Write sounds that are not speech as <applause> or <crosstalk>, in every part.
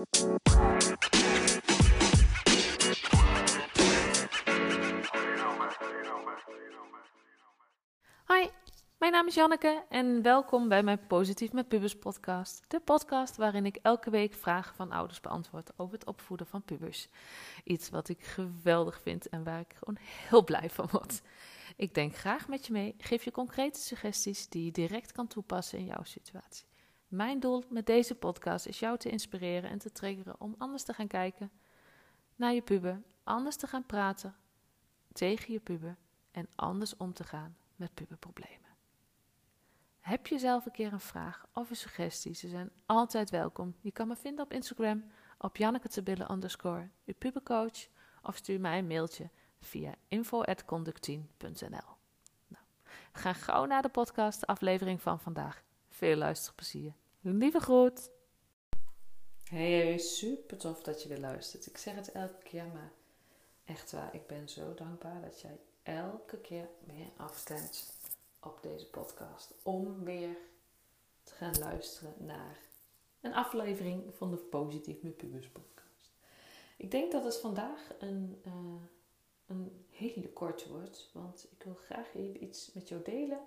Hoi, mijn naam is Janneke en welkom bij mijn Positief met Pubers podcast. De podcast waarin ik elke week vragen van ouders beantwoord over het opvoeden van pubers. Iets wat ik geweldig vind en waar ik gewoon heel blij van word. Ik denk graag met je mee, geef je concrete suggesties die je direct kan toepassen in jouw situatie. Mijn doel met deze podcast is jou te inspireren en te triggeren om anders te gaan kijken naar je puber, anders te gaan praten tegen je puber en anders om te gaan met puberproblemen. Heb je zelf een keer een vraag of een suggestie? Ze zijn altijd welkom. Je kan me vinden op Instagram op Janneke underscore, je pubercoach, of stuur mij een mailtje via info.conductien.nl. Nou, gaan gauw naar de podcast, aflevering van vandaag. Veel luisterplezier. Lieve groet! Hey, super tof dat je weer luistert. Ik zeg het elke keer, maar echt waar, ik ben zo dankbaar dat jij elke keer weer afstemt op deze podcast. Om weer te gaan luisteren naar een aflevering van de Positief met Pubers podcast. Ik denk dat het vandaag een, uh, een hele korte wordt, want ik wil graag even iets met jou delen.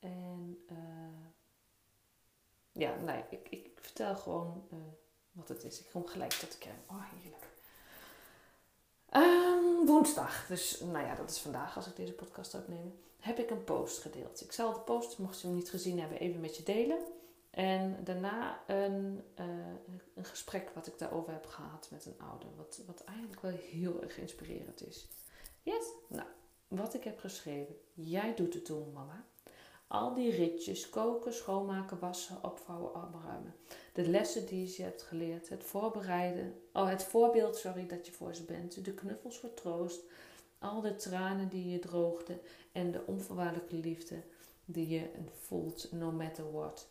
En uh, ja, nee, ik, ik vertel gewoon uh, wat het is. Ik kom gelijk tot de kern. Oh, heerlijk. Um, woensdag, dus nou ja, dat is vandaag als ik deze podcast opneem, heb ik een post gedeeld. Ik zal de post, mocht je hem niet gezien hebben, even met je delen. En daarna een, uh, een gesprek wat ik daarover heb gehad met een ouder. Wat, wat eigenlijk wel heel erg inspirerend is. Yes? Nou, wat ik heb geschreven. Jij doet het doen, mama. Al die ritjes, koken, schoonmaken, wassen, opvouwen, opruimen. De lessen die je hebt geleerd, het voorbereiden, oh, het voorbeeld, sorry, dat je voor ze bent. De knuffels voor troost, al de tranen die je droogde en de onvoorwaardelijke liefde die je voelt, no matter what.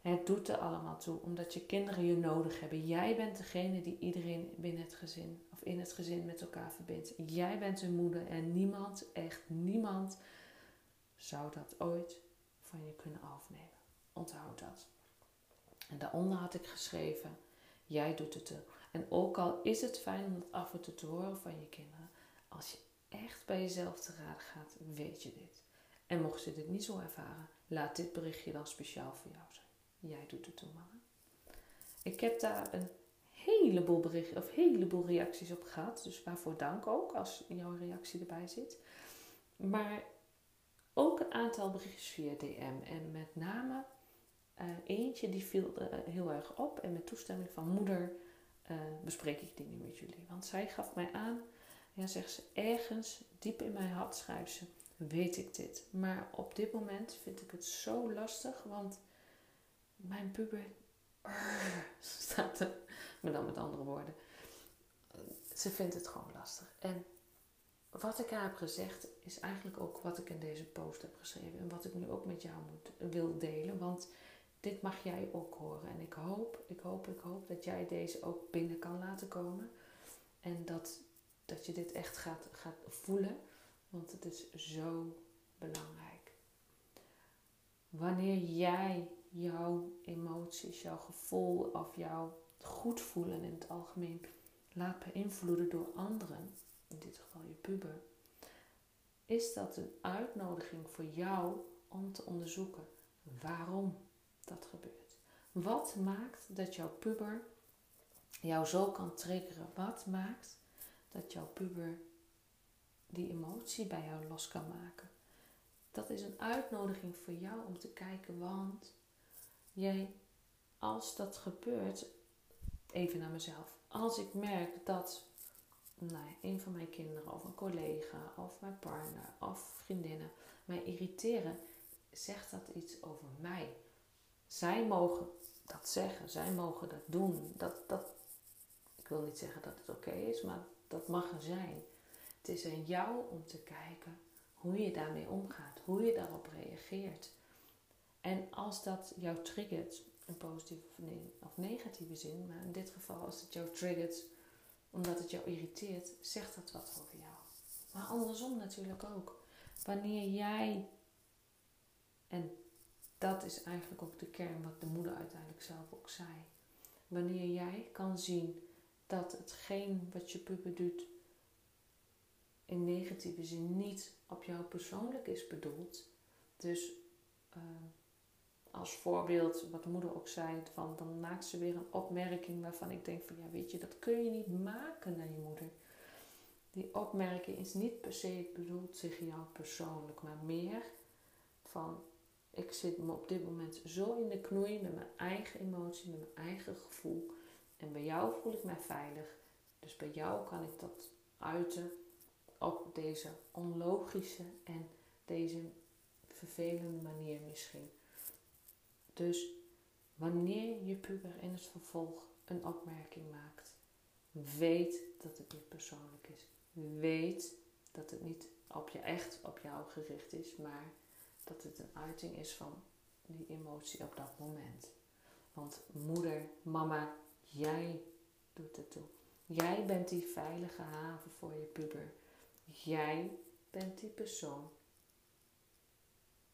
Het doet er allemaal toe, omdat je kinderen je nodig hebben. Jij bent degene die iedereen binnen het gezin of in het gezin met elkaar verbindt. Jij bent hun moeder en niemand, echt niemand, zou dat ooit van je kunnen afnemen. Onthoud dat. En daaronder had ik geschreven: Jij doet het er. En ook al is het fijn om dat af en toe te horen van je kinderen, als je echt bij jezelf te raden gaat, weet je dit. En mocht je dit niet zo ervaren, laat dit berichtje dan speciaal voor jou zijn. Jij doet het toe, mama. Ik heb daar een heleboel berichten of heleboel reacties op gehad. Dus waarvoor dank ook als jouw reactie erbij zit. Maar ook een aantal berichtjes via DM. En met name uh, eentje die viel uh, heel erg op. En met toestemming van moeder uh, bespreek ik die nu met jullie. Want zij gaf mij aan, ja, zegt ze, ergens diep in mijn hart schrijft ze, weet ik dit. Maar op dit moment vind ik het zo lastig, want mijn puber <laughs> staat er, maar dan met andere woorden. Ze vindt het gewoon lastig. En wat ik haar heb gezegd is eigenlijk ook wat ik in deze post heb geschreven. En wat ik nu ook met jou moet, wil delen. Want dit mag jij ook horen. En ik hoop, ik hoop, ik hoop dat jij deze ook binnen kan laten komen. En dat, dat je dit echt gaat, gaat voelen. Want het is zo belangrijk. Wanneer jij jouw emoties, jouw gevoel of jouw goed voelen in het algemeen laat beïnvloeden door anderen in dit geval je puber, is dat een uitnodiging voor jou om te onderzoeken waarom dat gebeurt. Wat maakt dat jouw puber jou zo kan triggeren? Wat maakt dat jouw puber die emotie bij jou los kan maken? Dat is een uitnodiging voor jou om te kijken, want jij, als dat gebeurt, even naar mezelf, als ik merk dat nou, een van mijn kinderen of een collega of mijn partner of vriendinnen mij irriteren, zegt dat iets over mij. Zij mogen dat zeggen, zij mogen dat doen. Dat, dat, ik wil niet zeggen dat het oké is, maar dat mag er zijn. Het is aan jou om te kijken hoe je daarmee omgaat, hoe je daarop reageert. En als dat jou triggert, in positieve of negatieve zin, maar in dit geval als het jou triggert omdat het jou irriteert, zegt dat wat over jou. Maar andersom natuurlijk ook. Wanneer jij, en dat is eigenlijk ook de kern wat de moeder uiteindelijk zelf ook zei. wanneer jij kan zien dat hetgeen wat je puber doet in negatieve zin niet op jou persoonlijk is bedoeld. Dus uh, als voorbeeld, wat moeder ook zei, van dan maakt ze weer een opmerking waarvan ik denk van ja weet je, dat kun je niet maken naar je moeder. Die opmerking is niet per se bedoeld tegen jou persoonlijk, maar meer van ik zit me op dit moment zo in de knoei met mijn eigen emotie, met mijn eigen gevoel. En bij jou voel ik mij veilig. Dus bij jou kan ik dat uiten op deze onlogische en deze vervelende manier misschien. Dus wanneer je puber in het vervolg een opmerking maakt, weet dat het niet persoonlijk is. Weet dat het niet op je echt op jou gericht is, maar dat het een uiting is van die emotie op dat moment. Want moeder, mama, jij doet het toe. Jij bent die veilige haven voor je puber. Jij bent die persoon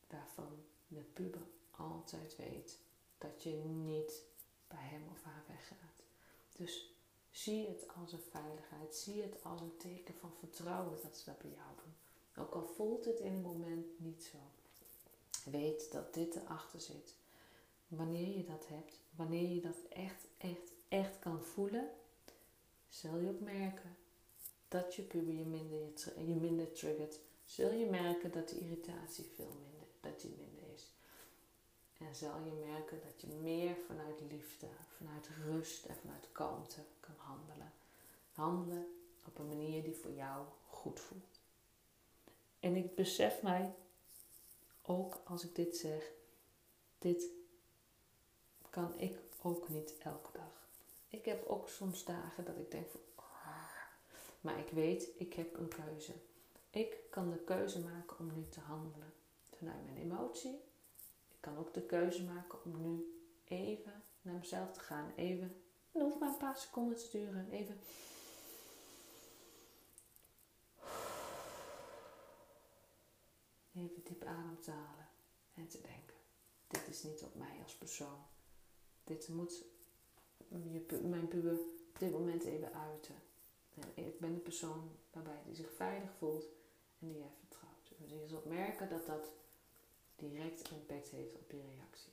waarvan de puber altijd weet dat je niet bij hem of haar weggaat. Dus zie het als een veiligheid. Zie het als een teken van vertrouwen dat ze dat bij jou doen. Ook al voelt het in het moment niet zo. Weet dat dit erachter zit. Wanneer je dat hebt, wanneer je dat echt, echt, echt kan voelen, zul je ook merken dat je puber je minder, je minder triggert. Zul je merken dat de irritatie veel minder, dat die minder. En zal je merken dat je meer vanuit liefde, vanuit rust en vanuit kalmte kan handelen. Handelen op een manier die voor jou goed voelt. En ik besef mij ook als ik dit zeg, dit kan ik ook niet elke dag. Ik heb ook soms dagen dat ik denk van, ah. maar ik weet, ik heb een keuze. Ik kan de keuze maken om nu te handelen vanuit mijn emotie. Kan ook de keuze maken om nu even naar mezelf te gaan. Even, het maar een paar seconden te duren. Even Even diep adem te halen en te denken: dit is niet op mij als persoon. Dit moet mijn puber op dit moment even uiten. En ik ben de persoon waarbij die zich veilig voelt en die jij vertrouwt. Dus je zult merken dat dat direct impact heeft op je reactie.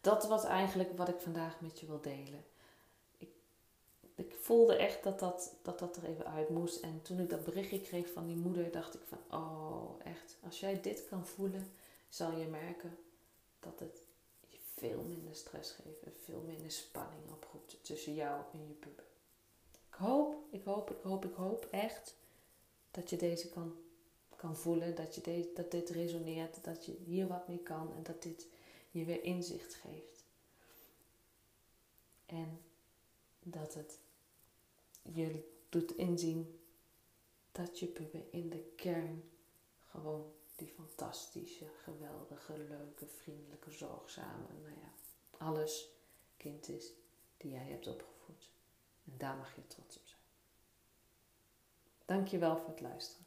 Dat was eigenlijk wat ik vandaag met je wil delen ik voelde echt dat dat, dat dat er even uit moest. En toen ik dat berichtje kreeg van die moeder, dacht ik van, oh echt, als jij dit kan voelen, zal je merken dat het je veel minder stress geeft en veel minder spanning oproept tussen jou en je puber. Ik hoop, ik hoop, ik hoop, ik hoop echt dat je deze kan, voelen, dat, je deze, dat dit resoneert, dat je hier wat mee kan en dat dit je weer inzicht geeft. En dat het je doet inzien dat je puber in de kern gewoon die fantastische, geweldige, leuke, vriendelijke, zorgzame, nou ja, alles kind is die jij hebt opgevoed. En daar mag je trots op zijn. Dankjewel voor het luisteren